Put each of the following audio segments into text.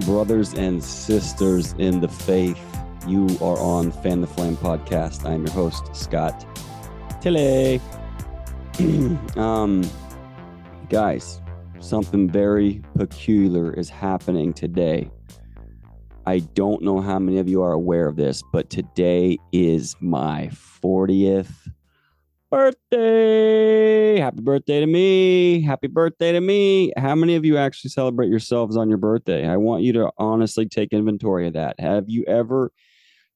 brothers and sisters in the faith? You are on Fan the Flame podcast. I am your host, Scott Tilley. um, guys, something very peculiar is happening today. I don't know how many of you are aware of this, but today is my 40th birthday. Happy birthday to me. Happy birthday to me. How many of you actually celebrate yourselves on your birthday? I want you to honestly take inventory of that. Have you ever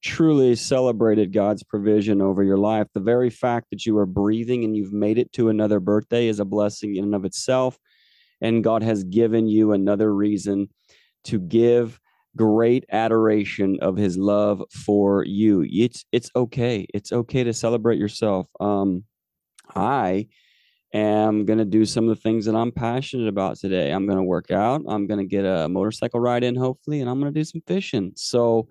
truly celebrated God's provision over your life? The very fact that you are breathing and you've made it to another birthday is a blessing in and of itself. And God has given you another reason to give great adoration of his love for you. It's it's okay. It's okay to celebrate yourself. Um I am going to do some of the things that I'm passionate about today. I'm going to work out. I'm going to get a motorcycle ride in hopefully and I'm going to do some fishing. So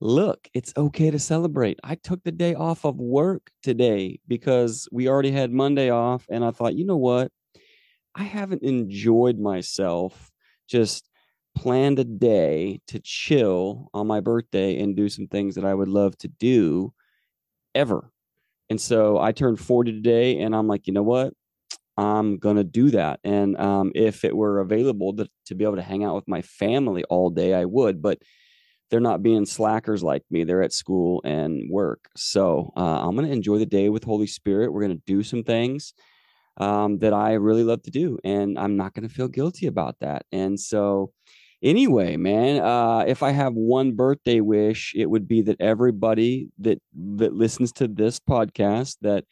look, it's okay to celebrate. I took the day off of work today because we already had Monday off and I thought, "You know what? I haven't enjoyed myself just planned a day to chill on my birthday and do some things that I would love to do ever. And so I turned 40 today and I'm like, you know what? I'm going to do that. And um, if it were available to, to be able to hang out with my family all day, I would. But they're not being slackers like me. They're at school and work. So uh, I'm going to enjoy the day with Holy Spirit. We're going to do some things um, that I really love to do. And I'm not going to feel guilty about that. And so anyway, man, uh, if I have one birthday wish, it would be that everybody that that listens to this podcast that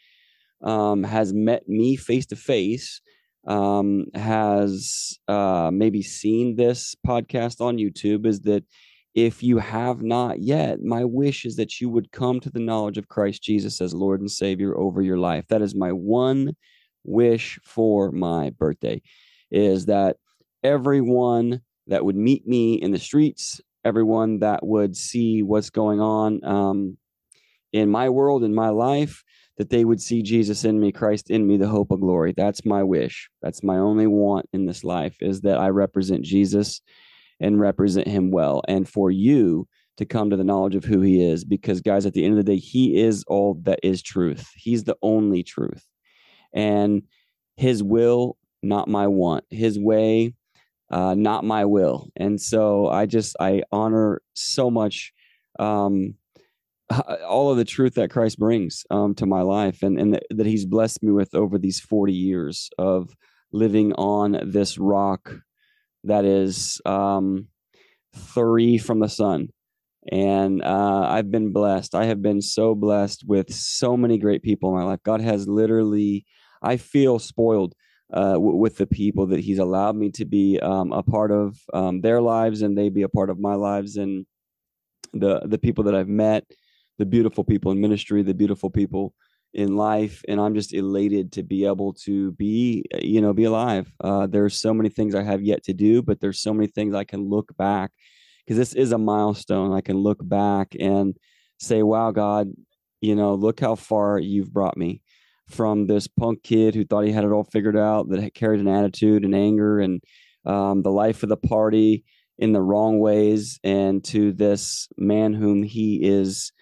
um, has met me face to face um, has uh, maybe seen this podcast on YouTube is that if you have not yet, my wish is that you would come to the knowledge of Christ Jesus as Lord and Savior over your life. That is my one wish for my birthday is that everyone that would meet me in the streets, everyone that would see what's going on um, in my world, in my life, that they would see Jesus in me, Christ in me, the hope of glory. That's my wish. That's my only want in this life is that I represent Jesus and represent him well. And for you to come to the knowledge of who he is, because guys, at the end of the day, he is all that is truth. He's the only truth. And his will, not my want. His way, uh, not my will. And so I just I honor so much um, all of the truth that Christ brings um, to my life, and and that, that He's blessed me with over these forty years of living on this rock that is um, three from the sun. And uh, I've been blessed. I have been so blessed with so many great people in my life. God has literally, I feel spoiled uh, w- with the people that he's allowed me to be um, a part of um, their lives and they be a part of my lives and the the people that I've met, the beautiful people in ministry, the beautiful people in life, and I'm just elated to be able to be you know be alive. Uh, there's so many things I have yet to do, but there's so many things I can look back because this is a milestone. I can look back and say, "Wow, God, you know, look how far you've brought me." From this punk kid who thought he had it all figured out, that carried an attitude and anger and um, the life of the party in the wrong ways, and to this man whom he is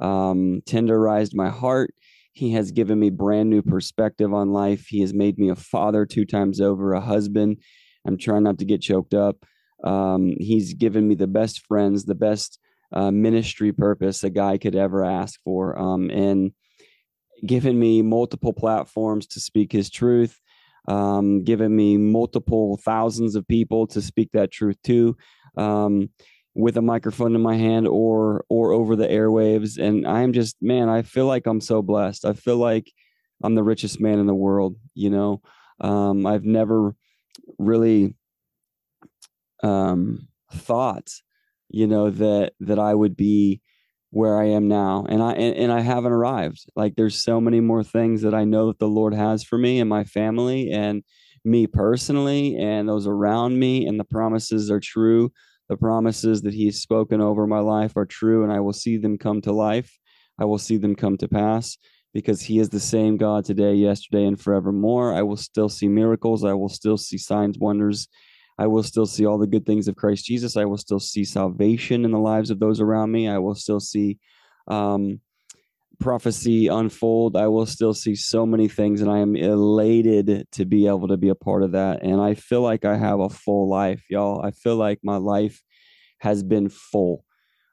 um, tenderized my heart. He has given me brand new perspective on life. He has made me a father two times over, a husband. I'm trying not to get choked up. Um, he's given me the best friends, the best uh, ministry purpose a guy could ever ask for. Um, and given me multiple platforms to speak his truth, um, given me multiple thousands of people to speak that truth to, um, with a microphone in my hand or or over the airwaves. And I'm just man, I feel like I'm so blessed. I feel like I'm the richest man in the world. You know, um, I've never really um, thought, you know, that that I would be where I am now. And I and, and, I haven't arrived. Like there's so many more things that I know that the Lord has for me and my family and me personally and those around me and the promises are true. The promises that he's spoken over my life are true and I will see them come to life. I will see them come to pass because he is the same God today, yesterday and forevermore. I will still see miracles. I will still see signs, wonders. I will still see all the good things of Christ Jesus. I will still see salvation in the lives of those around me. I will still see um, prophecy unfold. I will still see so many things, and I am elated to be able to be a part of that. And I feel like I have a full life, y'all. I feel like my life has been full.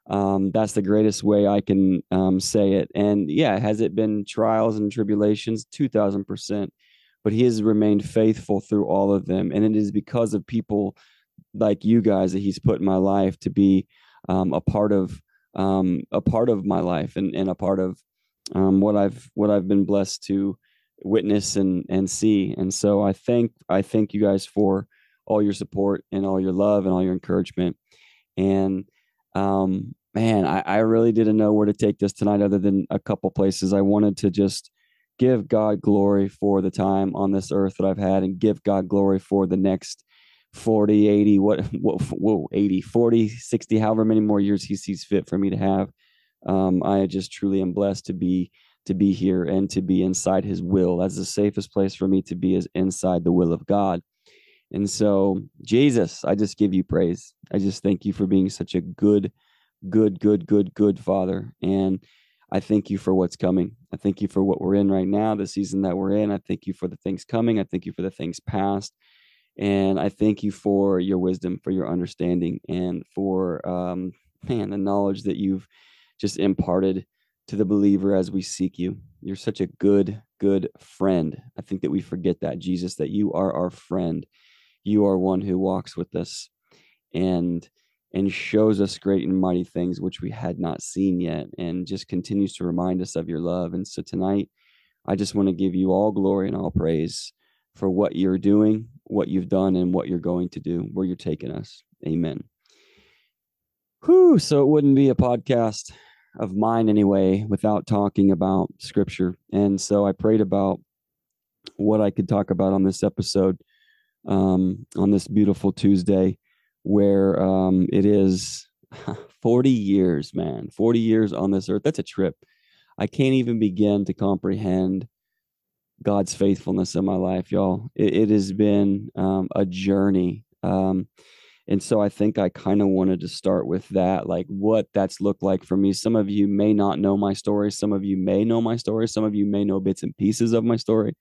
Um, that's the greatest way I can um, say it. And yeah, has it been trials and tribulations? 2000%. But he has remained faithful through all of them. And it is because of people like you guys that he's put in my life to be um, a part of um, a part of my life and, and a part of um, what I've what I've been blessed to witness and and see. And so I thank I thank you guys for all your support and all your love and all your encouragement. And um, man, I, I really didn't know where to take this tonight, other than a couple places. I wanted to just give God glory for the time on this earth that I've had, and give God glory for the next 40, 80, what, whoa, whoa 80, 40, 60, however many more years He sees fit for me to have. Um, I just truly am blessed to be to be here and to be inside His will. That's the safest place for me to be is inside the will of God. And so, Jesus, I just give you praise. I just thank you for being such a good, good, good, good, good Father. And I thank you for what's coming. I thank you for what we're in right now, the season that we're in. I thank you for the things coming. I thank you for the things past. And I thank you for your wisdom, for your understanding, and for, um, man, the knowledge that you've just imparted to the believer as we seek you. You're such a good, good friend. I think that we forget that, Jesus, that you are our friend you are one who walks with us and and shows us great and mighty things which we had not seen yet and just continues to remind us of your love. And so tonight i just want to give you all glory and all praise for what you're doing what you've done and what you're going to do where you're taking us. Amen. Whew, so it wouldn't be a podcast of mine anyway without talking about scripture. And so i prayed about what i could talk about on this episode um, on this beautiful Tuesday, where um, it is 40 years, man, 40 years on this earth. That's a trip. I can't even begin to comprehend God's faithfulness in my life, y'all. It, it has been um, a journey. Um, and so I think I kind of wanted to start with that, like what that's looked like for me. Some of you may not know my story. Some of you may know my story. Some of you may know bits and pieces of my story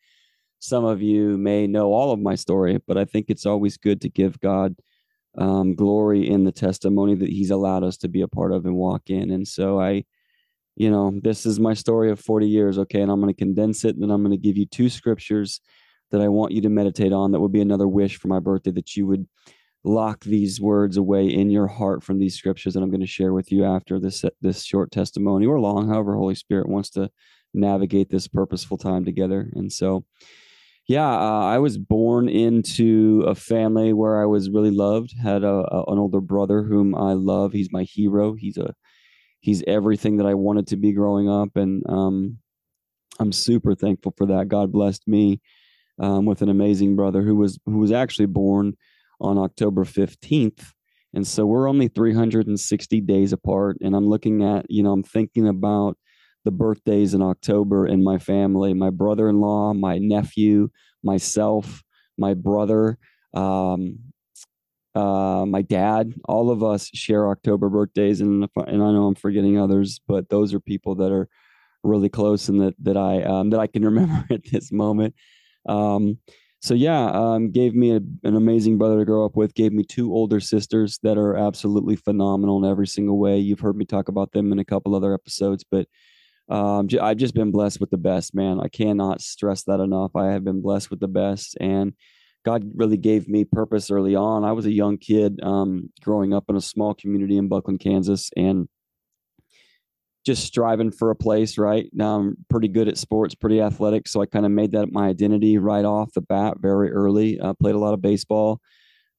some of you may know all of my story, but I think it's always good to give God um, glory in the testimony that He's allowed us to be a part of and walk in. And so I, you know, this is my story of 40 years, okay? And I'm going to condense it and then I'm going to give you two scriptures that I want you to meditate on. That would be another wish for my birthday that you would lock these words away in your heart from these scriptures that I'm going to share with you after this this short testimony or long, however Holy Spirit wants to navigate this purposeful time together. And so yeah, uh, I was born into a family where I was really loved. Had a, a, an older brother whom I love. He's my hero. He's a he's everything that I wanted to be growing up, and um, I'm super thankful for that. God blessed me um, with an amazing brother who was who was actually born on October 15th, and so we're only 360 days apart. And I'm looking at you know I'm thinking about the birthdays in October in my family my brother in law, my nephew, myself, my brother, um, uh, my dad. All of us share October birthdays, and, and I know I'm forgetting others, but those are people that are really close and that that I um, that I can remember at this moment. Um, so yeah, um, gave me a, an amazing brother to grow up with. Gave me two older sisters that are absolutely phenomenal in every single way. You've heard me talk about them in a couple other episodes, but um, I've just been blessed with the best, man. I cannot stress that enough. I have been blessed with the best, and God really gave me purpose early on. I was a young kid um, growing up in a small community in Bucklin, Kansas, and just striving for a place. Right now, I'm pretty good at sports, pretty athletic, so I kind of made that my identity right off the bat, very early. I played a lot of baseball.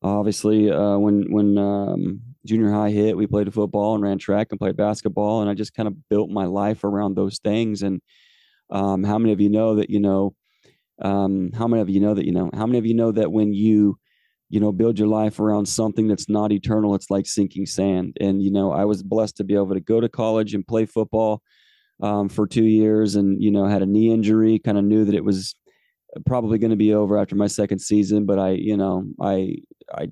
Obviously, uh, when when um, junior high hit, we played football and ran track and played basketball, and I just kind of built my life around those things. And um, how many of you know that you know? Um, how many of you know that you know? How many of you know that when you you know build your life around something that's not eternal, it's like sinking sand. And you know, I was blessed to be able to go to college and play football um, for two years, and you know, had a knee injury. Kind of knew that it was probably going to be over after my second season, but I, you know, I I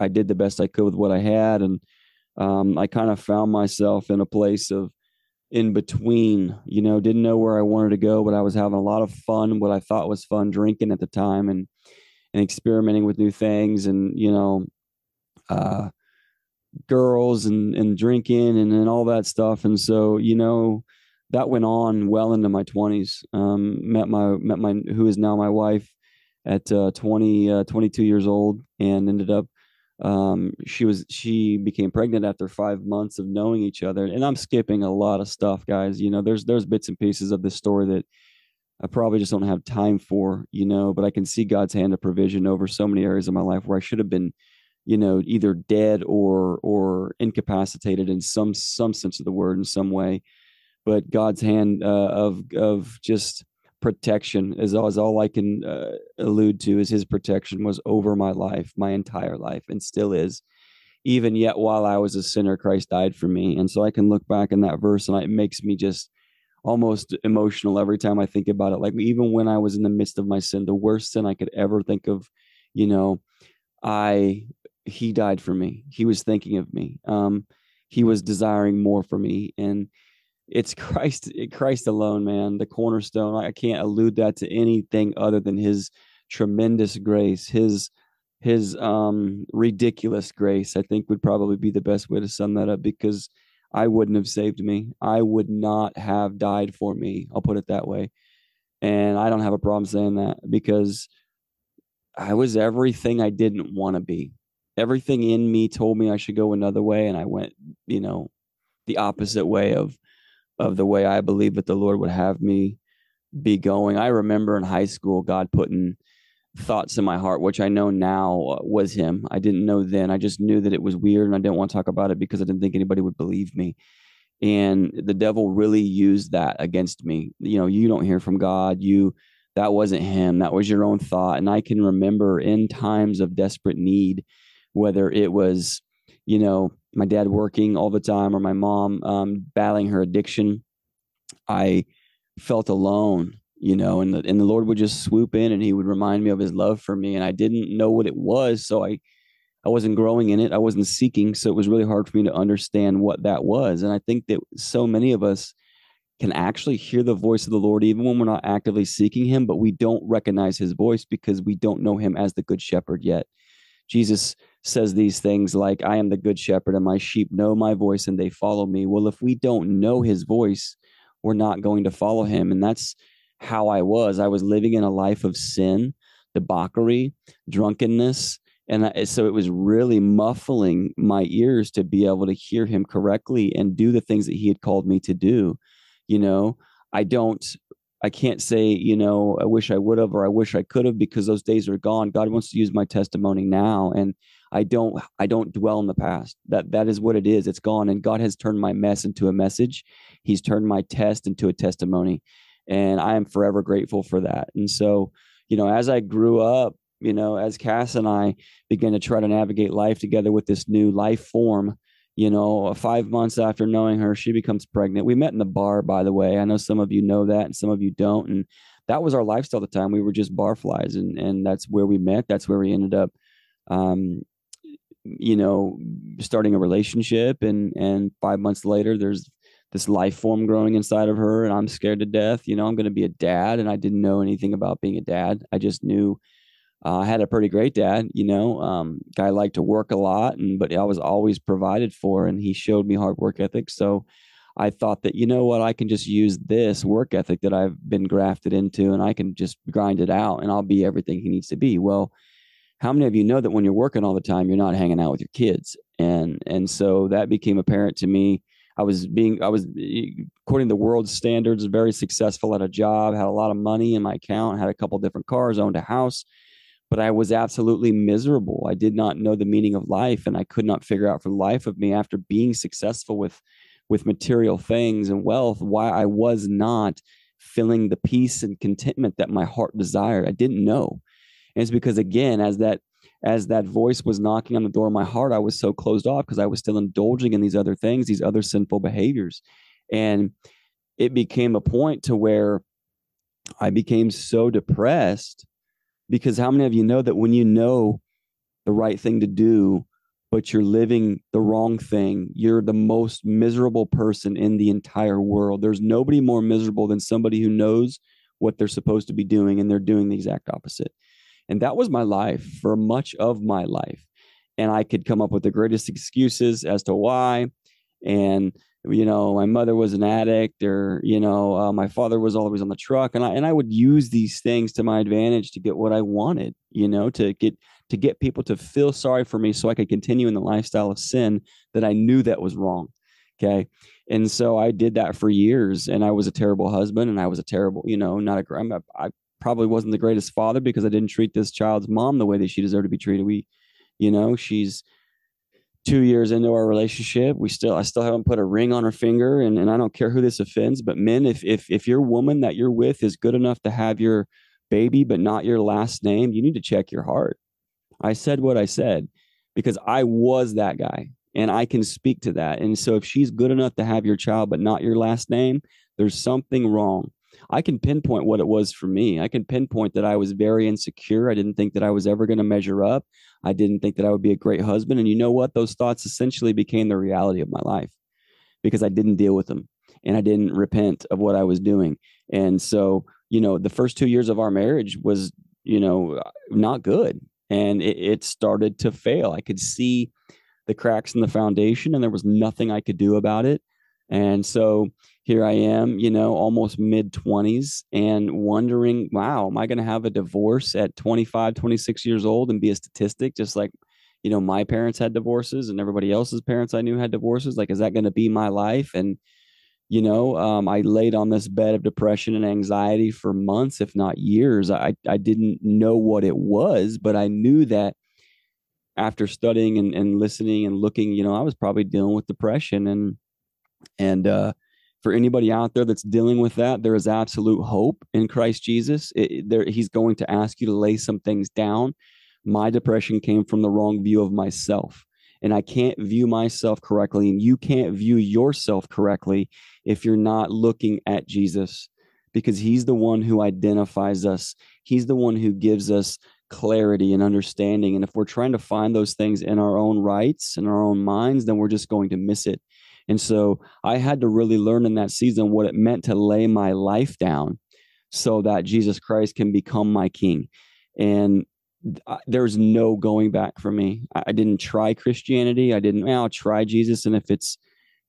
I did the best I could with what I had, and um, I kind of found myself in a place of in between. You know, didn't know where I wanted to go, but I was having a lot of fun. What I thought was fun drinking at the time, and and experimenting with new things, and you know, uh, girls and and drinking and and all that stuff. And so, you know, that went on well into my twenties. Um, met my met my who is now my wife at uh, 20, uh, 22 years old, and ended up um, she was she became pregnant after five months of knowing each other and i'm skipping a lot of stuff guys you know there's there's bits and pieces of this story that i probably just don't have time for you know but i can see god's hand of provision over so many areas of my life where i should have been you know either dead or or incapacitated in some some sense of the word in some way. But god's hand uh, of of just protection is, is all I can uh, allude to is his protection was over my life, my entire life, and still is. Even yet, while I was a sinner, Christ died for me. And so I can look back in that verse and it makes me just almost emotional every time I think about it. Like even when I was in the midst of my sin, the worst sin I could ever think of, you know, I he died for me. He was thinking of me. Um, he was desiring more for me. And it's Christ, Christ alone, man, the cornerstone. I can't allude that to anything other than His tremendous grace, His His um, ridiculous grace. I think would probably be the best way to sum that up because I wouldn't have saved me. I would not have died for me. I'll put it that way, and I don't have a problem saying that because I was everything I didn't want to be. Everything in me told me I should go another way, and I went, you know, the opposite way of of the way I believe that the Lord would have me be going. I remember in high school, God putting thoughts in my heart, which I know now uh, was Him. I didn't know then. I just knew that it was weird and I didn't want to talk about it because I didn't think anybody would believe me. And the devil really used that against me. You know, you don't hear from God. You, that wasn't Him. That was your own thought. And I can remember in times of desperate need, whether it was, you know, my dad working all the time or my mom um, battling her addiction, I felt alone, you know, and the, and the Lord would just swoop in and he would remind me of his love for me. And I didn't know what it was. So I, I wasn't growing in it. I wasn't seeking. So it was really hard for me to understand what that was. And I think that so many of us can actually hear the voice of the Lord even when we're not actively seeking him, but we don't recognize his voice because we don't know him as the good shepherd yet. Jesus says these things like, I am the good shepherd and my sheep know my voice and they follow me. Well, if we don't know his voice, we're not going to follow him. And that's how I was. I was living in a life of sin, debauchery, drunkenness. And so it was really muffling my ears to be able to hear him correctly and do the things that he had called me to do. You know, I don't I can't say, you know, I wish I would have or I wish I could have because those days are gone. God wants to use my testimony now and I don't I don't dwell in the past. That that is what it is. It's gone and God has turned my mess into a message. He's turned my test into a testimony and I am forever grateful for that. And so, you know, as I grew up, you know, as Cass and I began to try to navigate life together with this new life form, you know, five months after knowing her, she becomes pregnant. We met in the bar, by the way. I know some of you know that and some of you don't. And that was our lifestyle at the time. We were just barflies and, and that's where we met. That's where we ended up um, you know, starting a relationship and and five months later there's this life form growing inside of her and I'm scared to death. You know, I'm going to be a dad and I didn't know anything about being a dad. I just knew uh, I had a pretty great dad, you know, um, guy liked to work a lot and but I was always provided for and he showed me hard work ethic. So I thought that you know what I can just use this work ethic that I've been grafted into and I can just grind it out and I'll be everything he needs to be. Well, how many of you know that when you're working all the time you're not hanging out with your kids? And and so that became apparent to me. I was being i was eh, according to the world's standards very successful at a job had a lot of money in my account had a couple different cars owned a house but i was absolutely miserable. I did not know the meaning of life and i could not figure out for the life of me after being successful with with material things and wealth why i was not feeling the peace and contentment that my heart desired. I didn't know and it's because again, as that as that voice was knocking on the door of my heart, I was so closed off because I was still indulging in these other things, these other sinful behaviors. And it became a point to where I became so depressed because how many of you know that when you know the right thing to do, but you're living the wrong thing, you're the most miserable person in the entire world. There's nobody more miserable than somebody who knows what they're supposed to be doing and they're doing the exact opposite. And that was my life for much of my life. And I could come up with the greatest excuses as to why. And you know, my mother was an addict, or you know, uh, my father was always on the truck, and I and I would use these things to my advantage to get what I wanted. You know, to get to get people to feel sorry for me, so I could continue in the lifestyle of sin that I knew that was wrong. Okay, and so I did that for years, and I was a terrible husband, and I was a terrible, you know, not a. I'm a I probably wasn't the greatest father because I didn't treat this child's mom the way that she deserved to be treated. We, you know, she's two years into our relationship. We still i still haven't put a ring on her finger and, and i don't care who this offends but men if if if your woman that you're with is good enough to have your baby but not your last name you need to check your heart. I said what i said because i was that guy and i can speak to that. And so if she's good enough to have your child but not your last name there's something wrong I can pinpoint what it was for me. I can pinpoint that I was very insecure. I didn't think that I was ever going to measure up. I didn't think that I would be a great husband. And you know what? Those thoughts essentially became the reality of my life because I didn't deal with them and I didn't repent of what I was doing. And so, you know, the first two years of our marriage was, you know, not good. And it, it started to fail. I could see the cracks in the foundation and there was nothing I could do about it. And so here I am, you know, almost mid 20s and wondering, wow, am I going to have a divorce at 25, 26 years old and be a statistic just like, you know, my parents had divorces and everybody else's parents I knew had divorces? Like, is that going to be my life? And, you know, um, I laid on this bed of depression and anxiety for months, if not years. I, I didn't know what it was, but I knew that after studying and, and listening and looking, you know, I was probably dealing with depression and, and, uh, for anybody out there that's dealing with that, there is absolute hope in Christ Jesus. It, there, he's going to ask you to lay some things down. My depression came from the wrong view of myself. And I can't view myself correctly, and you can't view yourself correctly if you're not looking at Jesus, because he's the one who identifies us. He's the one who gives us clarity and understanding. And if we're trying to find those things in our own rights and our own minds, then we're just going to miss it. And so I had to really learn in that season what it meant to lay my life down so that Jesus Christ can become my king. And there's no going back for me. I didn't try Christianity. I didn't, well, I'll try Jesus. And if it's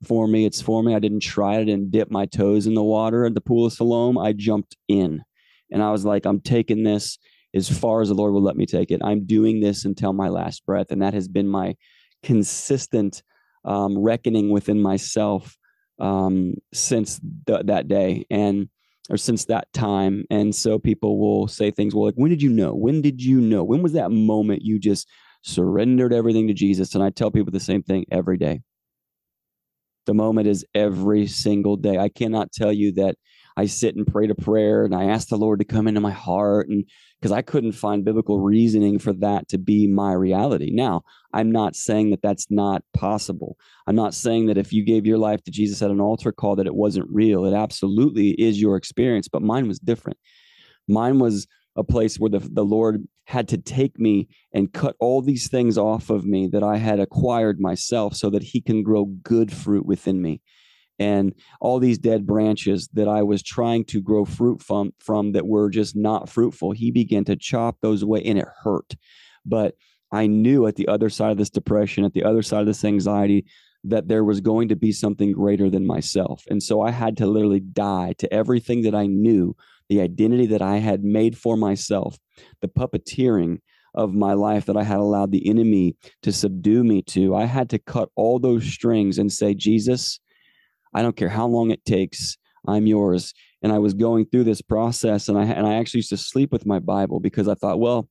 for me, it's for me. I didn't try it. Didn't dip my toes in the water at the pool of Siloam. I jumped in and I was like, I'm taking this as far as the Lord will let me take it. I'm doing this until my last breath. And that has been my consistent um, reckoning within myself um, since th- that day and or since that time. And so people will say things, well, like, when did you know? When did you know? When was that moment you just surrendered everything to Jesus? And I tell people the same thing every day. The moment is every single day. I cannot tell you that I sit and pray to prayer and I ask the Lord to come into my heart and because I couldn't find biblical reasoning for that to be my reality. Now, I'm not saying that that's not possible. I'm not saying that if you gave your life to Jesus at an altar call that it wasn't real. It absolutely is your experience, but mine was different. Mine was a place where the, the Lord had to take me and cut all these things off of me that I had acquired myself so that he can grow good fruit within me and all these dead branches that I was trying to grow fruit from from that were just not fruitful. He began to chop those away and it hurt. But I knew at the other side of this depression, at the other side of this anxiety, that there was going to be something greater than myself. And so I had to literally die to everything that I knew, the identity that I had made for myself, the puppeteering of my life that I had allowed the enemy to subdue me to. I had to cut all those strings and say, Jesus, I don't care how long it takes. I'm yours. And I was going through this process, and I and I actually used to sleep with my Bible because I thought, well,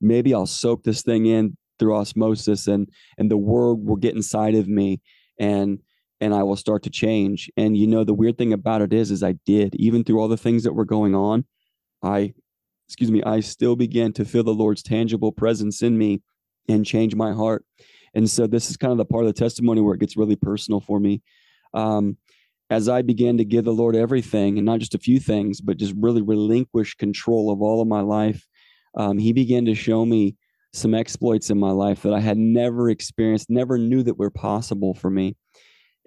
maybe I'll soak this thing in through osmosis, and and the Word will get inside of me, and and I will start to change. And you know, the weird thing about it is, is I did even through all the things that were going on, I, excuse me, I still began to feel the Lord's tangible presence in me and change my heart. And so this is kind of the part of the testimony where it gets really personal for me um, as I began to give the Lord everything and not just a few things, but just really relinquish control of all of my life, um, He began to show me some exploits in my life that I had never experienced, never knew that were possible for me.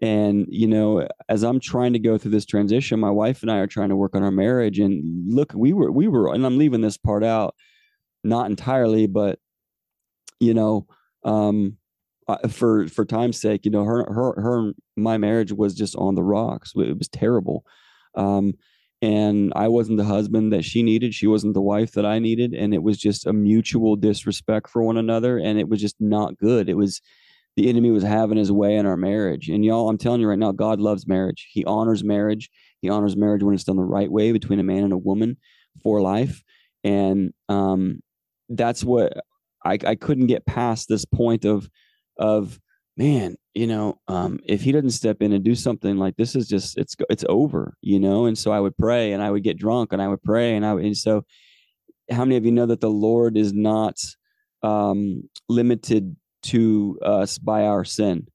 And, you know, as I'm trying to go through this transition, my wife and I are trying to work on our marriage. And look, we were, we were, and I'm leaving this part out, not entirely, but, you know, um, for for time's sake, you know, her her her my marriage was just on the rocks. It was terrible. Um, and I wasn't the husband that she needed. She wasn't the wife that I needed. And it was just a mutual disrespect for one another. And it was just not good. It was the enemy was having his way in our marriage. And y'all, I'm telling you right now, God loves marriage. He honors marriage. He honors marriage when it's done the right way between a man and a woman for life. And um, that's what I, I couldn't get past this point of of man, you know, um, if he doesn't step in and do something like this is just it's it's over, you know. And so I would pray and I would get drunk and I would pray and I would, and so how many of you know that the Lord is not um, limited to us by our sin?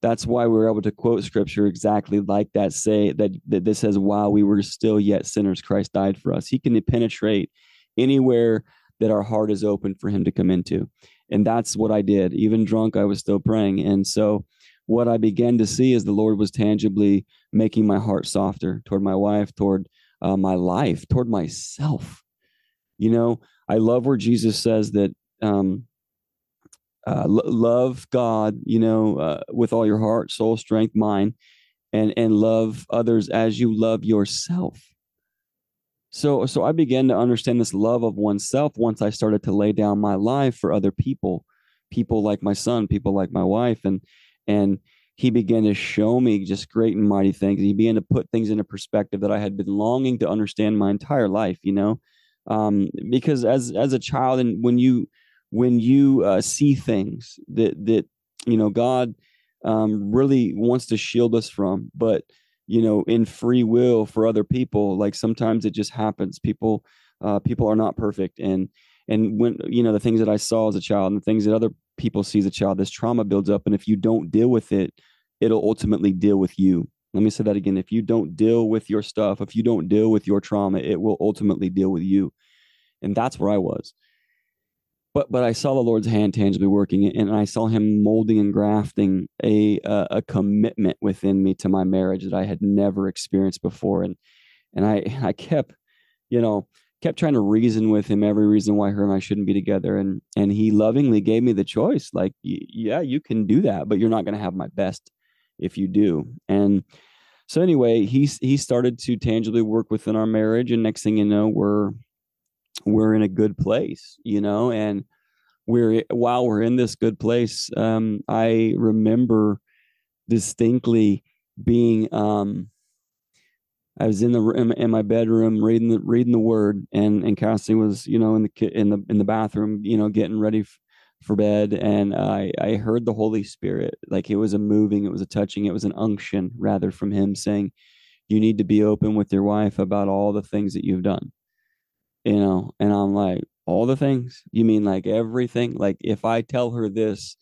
That's why we're able to quote scripture exactly like that. Say that that this says, "While we were still yet sinners, Christ died for us." He can penetrate anywhere that our heart is open for Him to come into and that's what I did. Even drunk, I was still praying. And so, what I began to see is the Lord was tangibly making my heart softer toward my wife, toward uh, my life, toward myself. You know, I love where Jesus says that um, uh, love God, you know, uh, with all your heart, soul, strength, mind, and and love others as you love yourself. So so I began to understand this love of oneself once I started to lay down my life for other people, people like my son, people like my wife and and he began to show me just great and mighty things. He began to put things into perspective that I had been longing to understand my entire life, you know. Um, because as as a child and when you when you uh, see things that that you know God um, really wants to shield us from, but you know in free will for other people like sometimes it just happens. People uh, people are not perfect and and when you know the things that i saw as a child and the things that other people see as a child this trauma builds up and if you don't deal with it it'll ultimately deal with you. Let me say that again. If you don't deal with your stuff if you don't deal with your trauma it will ultimately deal with you. And that's where i was but but I saw the Lord's hand tangibly working, and I saw Him molding and grafting a a, a commitment within me to my marriage that I had never experienced before, and and I I kept, you know, kept trying to reason with him every reason why her and I shouldn't be together, and and he lovingly gave me the choice, like, yeah, you can do that, but you're not going to have my best if you do, and so anyway, he he started to tangibly work within our marriage, and next thing you know, we're we're in a good place, you know, and we're while we're in this good place, um, I remember distinctly being um, I was in the in, in my bedroom reading the reading the word, and and Cassie was you know in the in the in the bathroom, you know, getting ready f- for bed, and I I heard the Holy Spirit like it was a moving, it was a touching, it was an unction rather from Him saying, "You need to be open with your wife about all the things that you've done." You know and i'm like all the things? You mean like everything? Like if i tell her this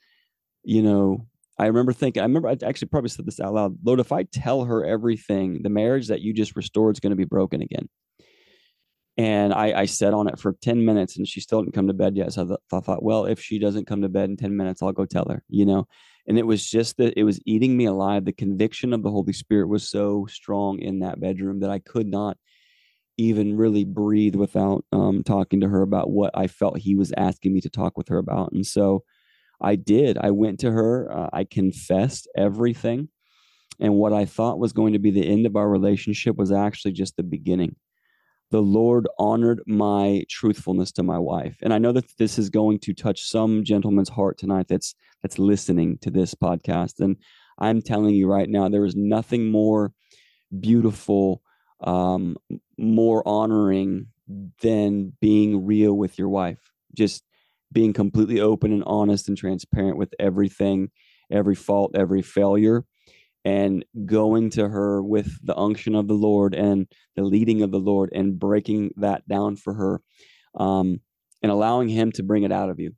you know i remember thinking i remember i actually probably said this out loud lord if i tell her everything the marriage that you just restored is going to be broken again. And I, I sat on it for 10 minutes and she still didn't come to bed yet so I, th- I thought well if she doesn't come to bed in 10 minutes i'll go tell her you know? And it was just that it was eating me alive. The conviction of the holy spirit was so strong in that bedroom that i could not even really breathe without um, talking to her about what I felt he was asking me to talk with her about. And so I did. I went to her. Uh, I confessed everything. And what I thought was going to be the end of our relationship was actually just the beginning. The Lord honored my truthfulness to my wife. And I know that this is going to touch some gentleman's heart tonight that's that's listening to this podcast. And I'm telling you right now, there is nothing more beautiful um, more honoring than being real with your wife. Just being completely open and honest and transparent with everything, every fault, every failure, and going to her with the unction of the Lord and the leading of the Lord and breaking that down for her um, and allowing Him to bring it out of you.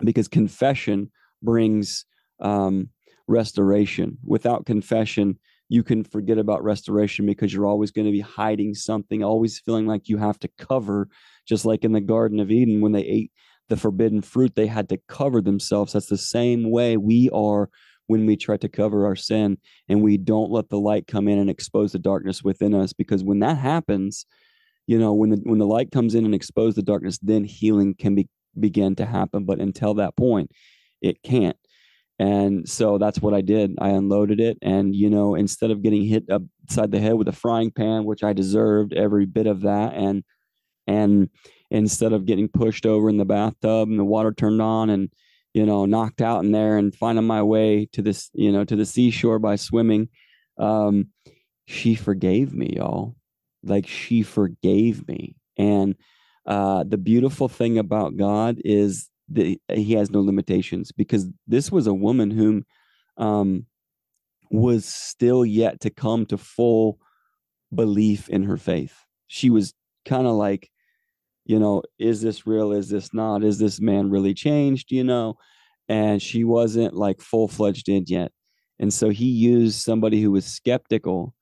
Because confession brings um, restoration. Without confession, you can forget about restoration because you're always going to be hiding something, always feeling like you have to cover, just like in the Garden of Eden when they ate the forbidden fruit, they had to cover themselves. That's the same way we are when we try to cover our sin and we don't let the light come in and expose the darkness within us. Because when that happens, you know, when the when the light comes in and expose the darkness, then healing can be begin to happen. But until that point, it can't. And so that's what I did. I unloaded it. And, you know, instead of getting hit upside the head with a frying pan, which I deserved every bit of that, and, and instead of getting pushed over in the bathtub and the water turned on and, you know, knocked out in there and finding my way to this, you know, to the seashore by swimming, um, she forgave me, y'all. Like she forgave me. And, uh, the beautiful thing about God is he has no limitations because this was a woman whom um, was still yet to come to full belief in her faith. She was kind of like, you know, is this real? Is this not? Is this man really changed? You know, and she wasn't like full fledged in yet. And so he used somebody who was skeptical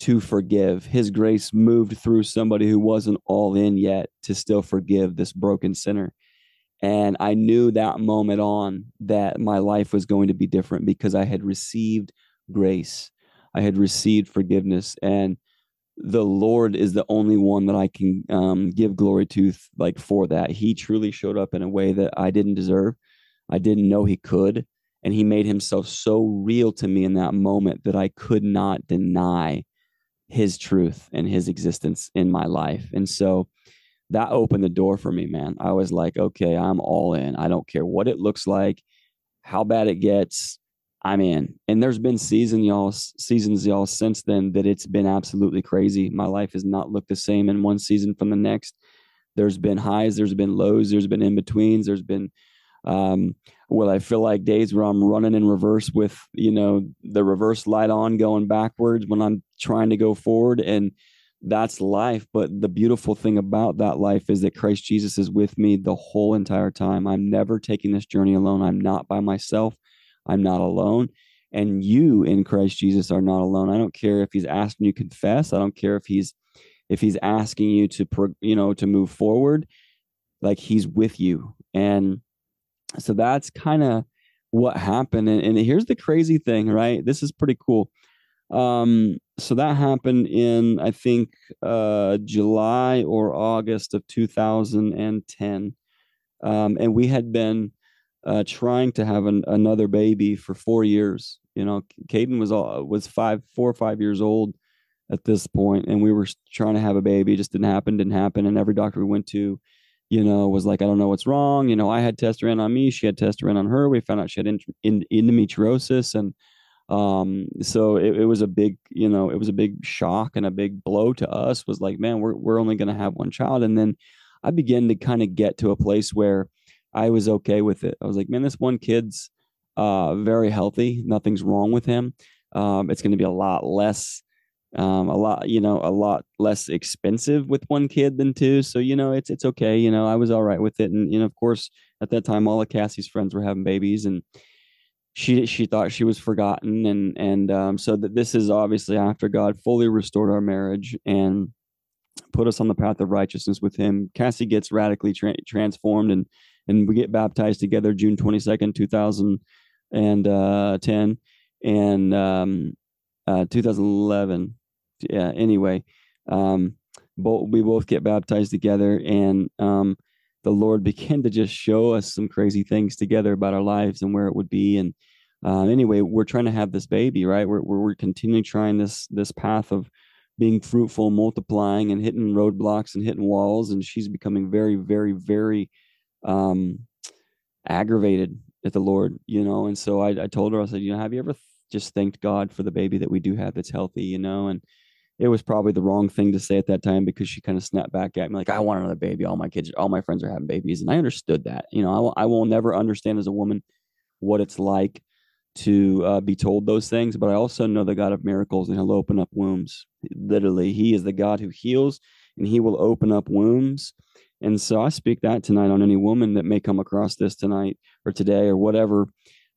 to forgive. His grace moved through somebody who wasn't all in yet to still forgive this broken sinner. And I knew that moment on that my life was going to be different because I had received grace. I had received forgiveness. And the Lord is the only one that I can um, give glory to, like for that. He truly showed up in a way that I didn't deserve. I didn't know He could. And He made Himself so real to me in that moment that I could not deny His truth and His existence in my life. And so, that opened the door for me, man. I was like, okay, I'm all in. I don't care what it looks like, how bad it gets. I'm in. And there's been season y'all seasons y'all since then that it's been absolutely crazy. My life has not looked the same in one season from the next. There's been highs, there's been lows, there's been in betweens, there's been um well I feel like days where I'm running in reverse with, you know, the reverse light on going backwards when I'm trying to go forward and that's life. But the beautiful thing about that life is that Christ Jesus is with me the whole entire time. I'm never taking this journey alone. I'm not by myself. I'm not alone. And you in Christ Jesus are not alone. I don't care if he's asking you confess. I don't care if he's if he's asking you to you know to move forward. Like he's with you. And so that's kind of what happened. And, and here's the crazy thing, right? This is pretty cool. Um, so that happened in I think uh, July or August of 2010, um, and we had been uh, trying to have an, another baby for four years. You know, Caden was all, was five, four or five years old at this point, and we were trying to have a baby. It just didn't happen, didn't happen, and every doctor we went to, you know, was like, I don't know what's wrong. You know, I had test ran on me, she had test ran on her. We found out she had in, in, endometriosis and um so it, it was a big you know it was a big shock and a big blow to us was like man we're, we're only going to have one child. And then i began to kind of get to a place where i was okay with it. I was like man this one kid's uh very healthy. Nothing's wrong with him. Um it's going to be a lot less um a lot you know a lot less expensive with one kid than two. So you know it's it's okay. You know i was all right with it. And you know of course at that time all of cassie's friends were having babies and she she thought she was forgotten and and um, so that this is obviously after God fully restored our marriage and put us on the path of righteousness with him Cassie gets radically tra- transformed and and we get baptized together June 22nd 2010 and um, uh, 2011 yeah anyway um, both we both get baptized together and um, the Lord began to just show us some crazy things together about our lives and where it would be. And uh, anyway, we're trying to have this baby, right? We're, we're, we're continuing trying this, this path of being fruitful, multiplying and hitting roadblocks and hitting walls. And she's becoming very, very, very um, aggravated at the Lord, you know? And so I, I told her, I said, you know, have you ever th- just thanked God for the baby that we do have that's healthy, you know? And, it was probably the wrong thing to say at that time because she kind of snapped back at me like, I want another baby. All my kids, all my friends are having babies. And I understood that. You know, I I will never understand as a woman what it's like to uh, be told those things, but I also know the God of miracles and he'll open up wombs. Literally, he is the God who heals and he will open up wombs. And so I speak that tonight on any woman that may come across this tonight or today or whatever.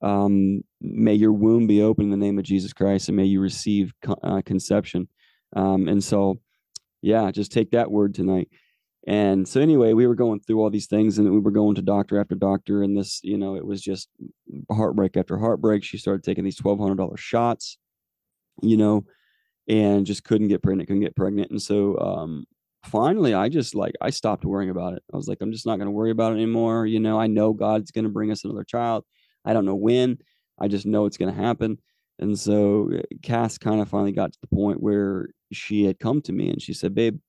Um, may your womb be open in the name of Jesus Christ and may you receive uh, conception. Um, and so, yeah, just take that word tonight. And so anyway, we were going through all these things and we were going to doctor after doctor. And this, you know, it was just heartbreak after heartbreak. She started taking these $1,200 shots, you know, and just couldn't get pregnant, couldn't get pregnant. And so um, finally, I just like, I stopped worrying about it. I was like, I'm just not going to worry about it anymore. You know, I know God's going to bring us another child. I don't know when, I just know it's going to happen. And so uh, Cass kind of finally got to the point where she had come to me and she said, Babe,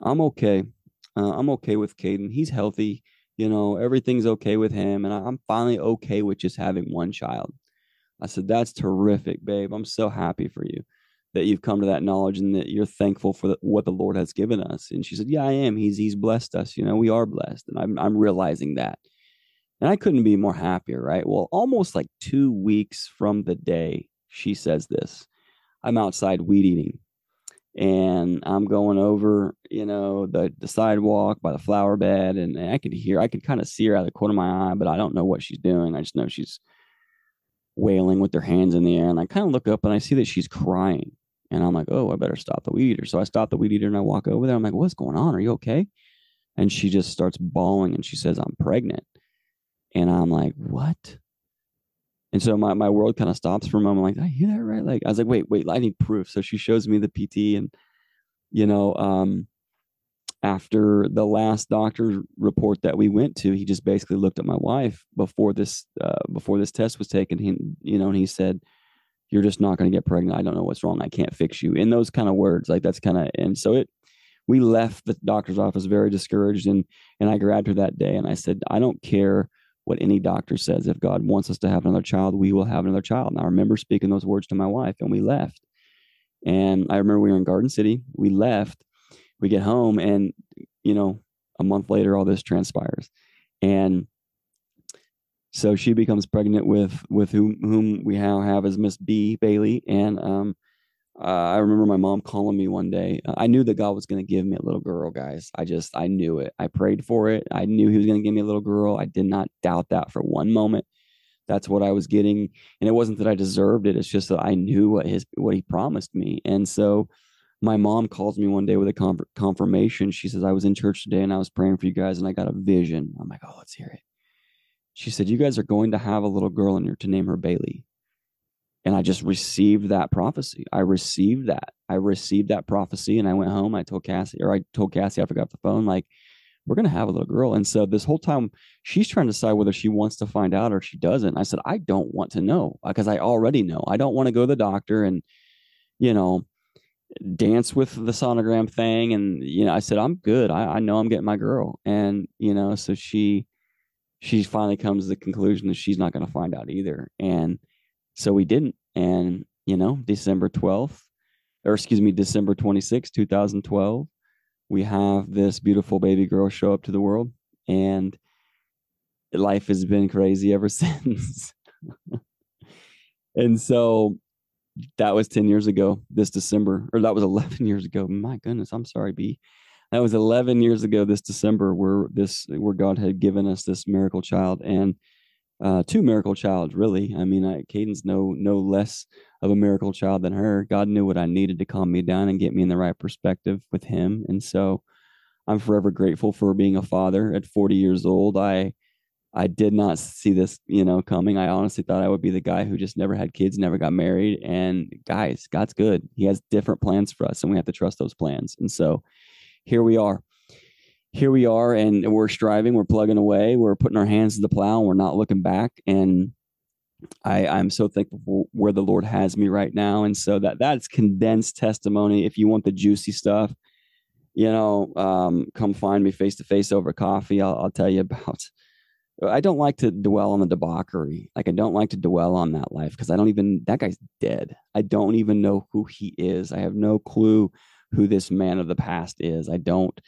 I'm okay. Uh, I'm okay with Caden. He's healthy. You know, everything's okay with him. And I'm finally okay with just having one child. I said, That's terrific, babe. I'm so happy for you that you've come to that knowledge and that you're thankful for the, what the Lord has given us. And she said, Yeah, I am. He's He's blessed us. You know, we are blessed. And I'm I'm realizing that. And I couldn't be more happier, right? Well, almost like two weeks from the day she says this, I'm outside weed eating and I'm going over, you know, the the sidewalk by the flower bed, and, I could hear, I could kind of see her out of the corner of my eye, but I don't know what she's doing. I just know she's wailing with her hands in the air, and I kind of look up and I see that she's crying, and I'm like, oh, I better stop the weed eater. So I stop the weed eater and I walk over there. I'm like, what's going on? Are you okay? And she just starts bawling and she says, I'm pregnant, and I'm like, what? And so my, my world kind of stops for a moment. Like, I hear that right? Like, I was like, wait, wait, I need proof. So she shows me the PT and, you know, um, after the last doctor report that we went to, he just basically looked at my wife before this, uh, before this test was taken. He, you know, and he said, you're just not going to get pregnant. I don't know what's wrong. I can't fix you in those kind of words. Like that's kind of, and so it, we left the doctor's office very discouraged and, and I grabbed her that day and I said, I don't care what any doctor says. If God wants us to have another child, we will have another child. And I remember speaking those words to my wife, and we left. And I remember we were in Garden City. We left. We get home, and you know, a month later, all this transpires, and so she becomes pregnant with with whom whom we now have as Miss B Bailey, and um, uh, I remember my mom calling me one day. I knew that God was going to give me a little girl, guys. I just, I knew it. I prayed for it. I knew He was going to give me a little girl. I did not doubt that for one moment. That's what I was getting, and it wasn't that I deserved it. It's just that I knew what His, what He promised me. And so, my mom calls me one day with a confirmation. She says, "I was in church today and I was praying for you guys, and I got a vision." I'm like, "Oh, let's hear it." She said, "You guys are going to have a little girl, and you're to name her Bailey." And I just received that prophecy. I received that. I received that prophecy, and I went home. I told Cassie, or I told Cassie, I forgot the phone, like, we're gonna have a little girl. And so this whole time, she's trying to decide whether she wants to find out or she doesn't. I said, I don't want to know because I already know. I don't want to go to the doctor and, you know, dance with the sonogram thing. And you know, I said, I'm good. I, I know I'm getting my girl. And you know, so she, she finally comes to the conclusion that she's not going to find out either. And so we didn't. And, you know, December 12th, or excuse me, December 26, 2012, we have this beautiful baby girl show up to the world. And life has been crazy ever since. and so that was 10 years ago this December, or that was 11 years ago. My goodness, I'm sorry, B. That was 11 years ago this December where this where God had given us this miracle child and uh, two miracle child, really. I mean, I, Caden's no no less of a miracle child than her. God knew what I needed to calm me down and get me in the right perspective with Him, and so I'm forever grateful for being a father at 40 years old. I I did not see this, you know, coming. I honestly thought I would be the guy who just never had kids, never got married. And guys, God's good. He has different plans for us, and we have to trust those plans. And so here we are here we are and we're striving, we're plugging away, we're putting our hands to the plow, and we're not looking back. And I, I'm so thankful for where the Lord has me right now. And so that that's condensed testimony. If you want the juicy stuff, you know, um, come find me face to face over coffee. I'll, I'll tell you about. I don't like to dwell on the debauchery. Like I don't like to dwell on that life because I don't even that guy's dead. I don't even know who he is. I have no clue who this man of the past is. I don't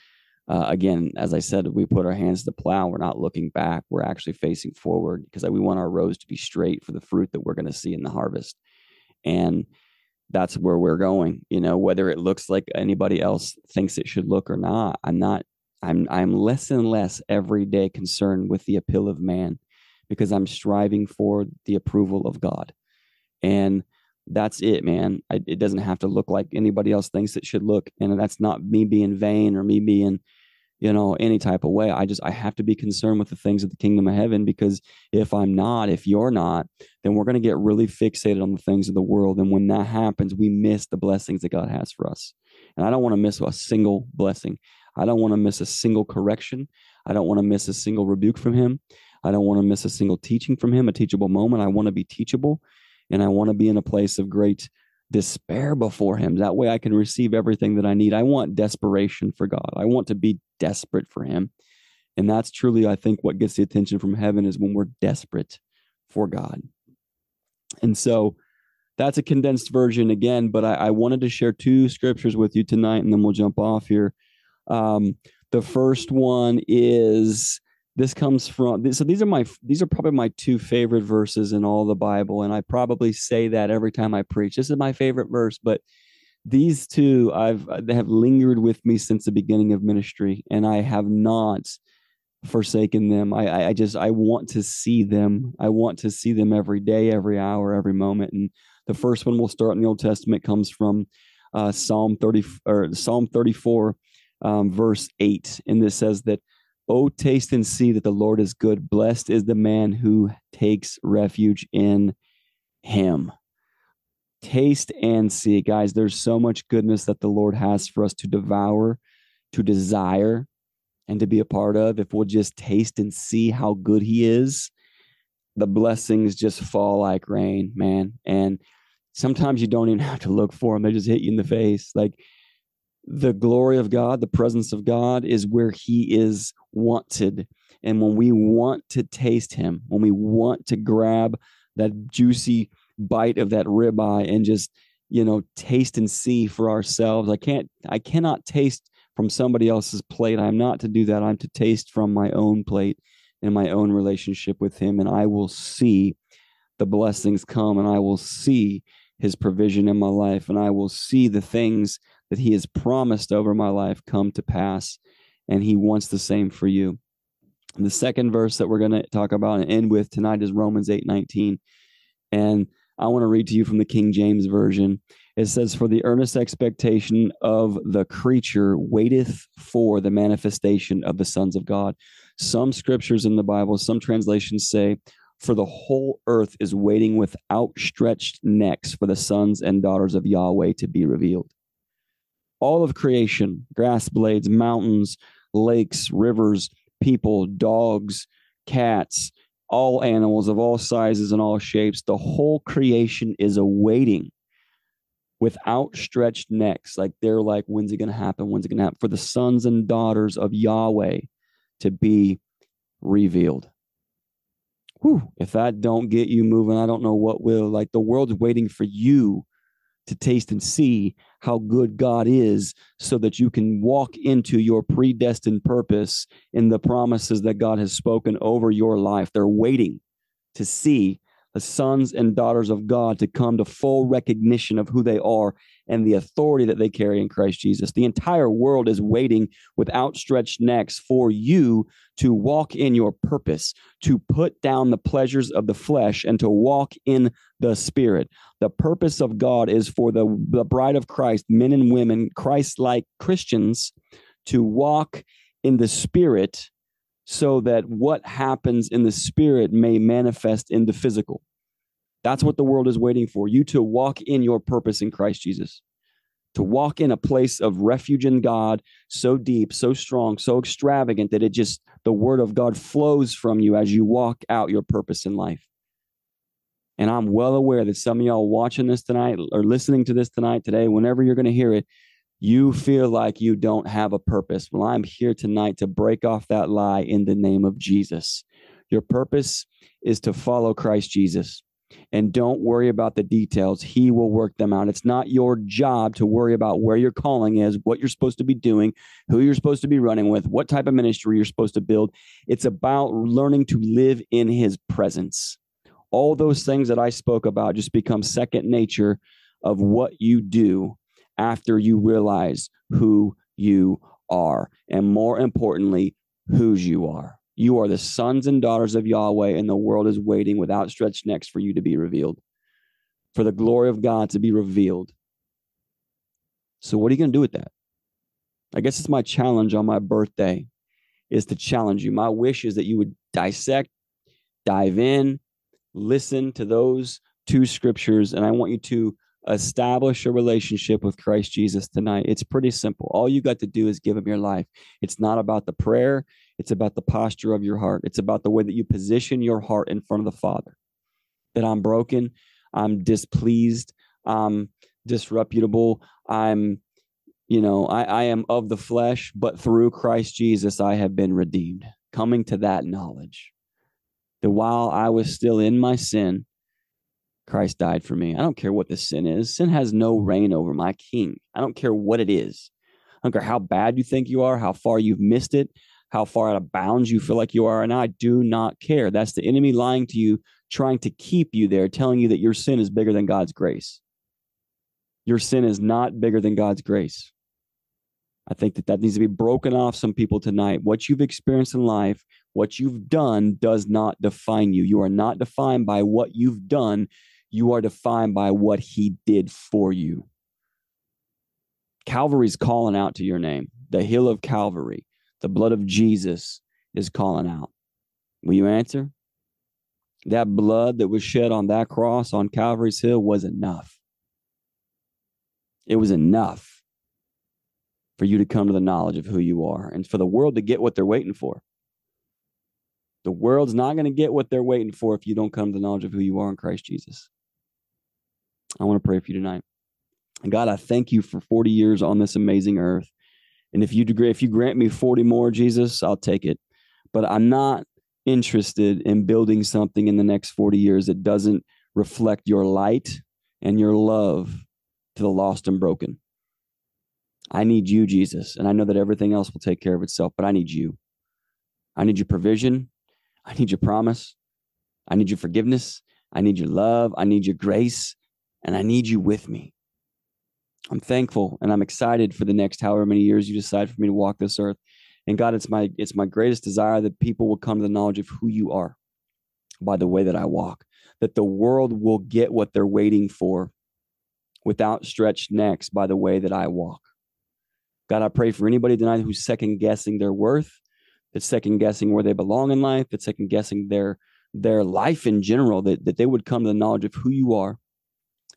uh, again, as I said, we put our hands to the plow. We're not looking back. We're actually facing forward because we want our rows to be straight for the fruit that we're going to see in the harvest. And that's where we're going. You know, whether it looks like anybody else thinks it should look or not, I'm not. I'm I'm less and less every day concerned with the appeal of man because I'm striving for the approval of God. And that's it, man. I, it doesn't have to look like anybody else thinks it should look. And that's not me being vain or me being, you know, any type of way. I just I have to be concerned with the things of the kingdom of heaven because if I'm not, if you're not, then we're going to get really fixated on the things of the world. And when that happens, we miss the blessings that God has for us. And I don't want to miss a single blessing. I don't want to miss a single correction. I don't want to miss a single rebuke from him. I don't want to miss a single teaching from him, a teachable moment. I want to be teachable and I want to be in a place of great despair before him. That way I can receive everything that I need. I want desperation for God. I want to be desperate for him. And that's truly, I think, what gets the attention from heaven is when we're desperate for God. And so that's a condensed version again, but I, I wanted to share two scriptures with you tonight, and then we'll jump off here. Um, the first one is this comes from so these are my these are probably my two favorite verses in all the bible and i probably say that every time i preach. This is my favorite verse but these two i've they have lingered with me since the beginning of ministry and i have not forsaken them. I i just i want to see them. I want to see them every day every hour every moment and the first one we'll start in the old testament comes from uh, psalm 30 or psalm 34 um, verse 8 and this says that Oh, taste and see that the Lord is good. Blessed is the man who takes refuge in him. Taste and see, guys. There's so much goodness that the Lord has for us to devour, to desire, and to be a part of. If we'll just taste and see how good He is, the blessings just fall like rain, man. And sometimes you don't even have to look for them, they just hit you in the face. Like, the glory of God, the presence of God is where He is wanted. And when we want to taste Him, when we want to grab that juicy bite of that ribeye and just, you know, taste and see for ourselves, I can't, I cannot taste from somebody else's plate. I'm not to do that. I'm to taste from my own plate and my own relationship with Him. And I will see the blessings come and I will see His provision in my life and I will see the things that he has promised over my life come to pass and he wants the same for you. The second verse that we're going to talk about and end with tonight is romans 8 19 and i want to read to you from the king james version. It says for the earnest expectation of the creature waiteth for the manifestation of the sons of god. Some scriptures in the bible some translations say for the whole earth is waiting with outstretched necks for the sons and daughters of yahweh to be revealed all of creation grass blades, mountains, lakes, rivers, people, dogs, cats, all animals of all sizes and all shapes. The whole creation is awaiting with outstretched necks. Like they're like, when's it going to happen? When's it going to happen? For the sons and daughters of Yahweh to be revealed. Whew, if that don't get you moving, I don't know what will. Like the world's waiting for you to taste and see how good God is so that you can walk into your predestined purpose in the promises that God has spoken over your life. They're waiting to see the sons and daughters of God to come to full recognition of who they are and the authority that they carry in Christ Jesus. The entire world is waiting with outstretched necks for you to walk in your purpose, to put down the pleasures of the flesh and to walk in the spirit. The purpose of God is for the, the bride of Christ, men and women, Christ like Christians, to walk in the spirit so that what happens in the spirit may manifest in the physical. That's what the world is waiting for you to walk in your purpose in Christ Jesus, to walk in a place of refuge in God so deep, so strong, so extravagant that it just, the word of God flows from you as you walk out your purpose in life. And I'm well aware that some of y'all watching this tonight or listening to this tonight, today, whenever you're going to hear it, you feel like you don't have a purpose. Well, I'm here tonight to break off that lie in the name of Jesus. Your purpose is to follow Christ Jesus. And don't worry about the details. He will work them out. It's not your job to worry about where your calling is, what you're supposed to be doing, who you're supposed to be running with, what type of ministry you're supposed to build. It's about learning to live in his presence. All those things that I spoke about just become second nature of what you do after you realize who you are. And more importantly, whose you are. You are the sons and daughters of Yahweh, and the world is waiting with outstretched necks for you to be revealed, for the glory of God to be revealed. So, what are you going to do with that? I guess it's my challenge on my birthday is to challenge you. My wish is that you would dissect, dive in, listen to those two scriptures, and I want you to establish a relationship with Christ Jesus tonight. It's pretty simple. All you got to do is give him your life. It's not about the prayer, it's about the posture of your heart. It's about the way that you position your heart in front of the Father. That I'm broken, I'm displeased, I'm disreputable, I'm you know, I, I am of the flesh, but through Christ Jesus I have been redeemed. Coming to that knowledge that while I was still in my sin, Christ died for me. I don't care what the sin is. Sin has no reign over my king. I don't care what it is. I don't care how bad you think you are, how far you've missed it, how far out of bounds you feel like you are. And I do not care. That's the enemy lying to you, trying to keep you there, telling you that your sin is bigger than God's grace. Your sin is not bigger than God's grace. I think that that needs to be broken off some people tonight. What you've experienced in life, what you've done does not define you. You are not defined by what you've done. You are defined by what he did for you. Calvary's calling out to your name. The hill of Calvary, the blood of Jesus is calling out. Will you answer? That blood that was shed on that cross on Calvary's hill was enough. It was enough for you to come to the knowledge of who you are and for the world to get what they're waiting for. The world's not going to get what they're waiting for if you don't come to the knowledge of who you are in Christ Jesus. I want to pray for you tonight. God, I thank you for 40 years on this amazing earth. And if you if you grant me 40 more, Jesus, I'll take it. But I'm not interested in building something in the next 40 years that doesn't reflect your light and your love to the lost and broken. I need you, Jesus. And I know that everything else will take care of itself, but I need you. I need your provision. I need your promise. I need your forgiveness. I need your love. I need your grace. And I need you with me. I'm thankful and I'm excited for the next however many years you decide for me to walk this earth. And God, it's my it's my greatest desire that people will come to the knowledge of who you are by the way that I walk. That the world will get what they're waiting for with outstretched necks by the way that I walk. God, I pray for anybody tonight who's second guessing their worth, that's second guessing where they belong in life, that's second guessing their their life in general, that, that they would come to the knowledge of who you are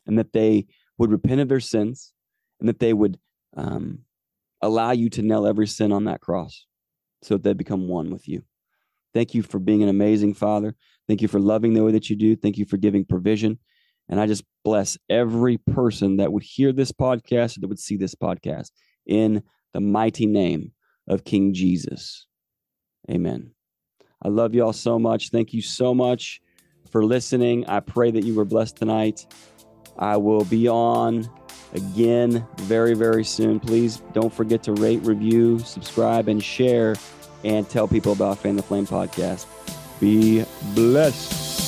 and that they would repent of their sins and that they would um, allow you to nail every sin on that cross so that they become one with you. Thank you for being an amazing father. Thank you for loving the way that you do. Thank you for giving provision. And I just bless every person that would hear this podcast or that would see this podcast in the mighty name of King Jesus. Amen. I love you all so much. Thank you so much for listening. I pray that you were blessed tonight. I will be on again very, very soon. Please don't forget to rate, review, subscribe, and share, and tell people about Fan the Flame podcast. Be blessed.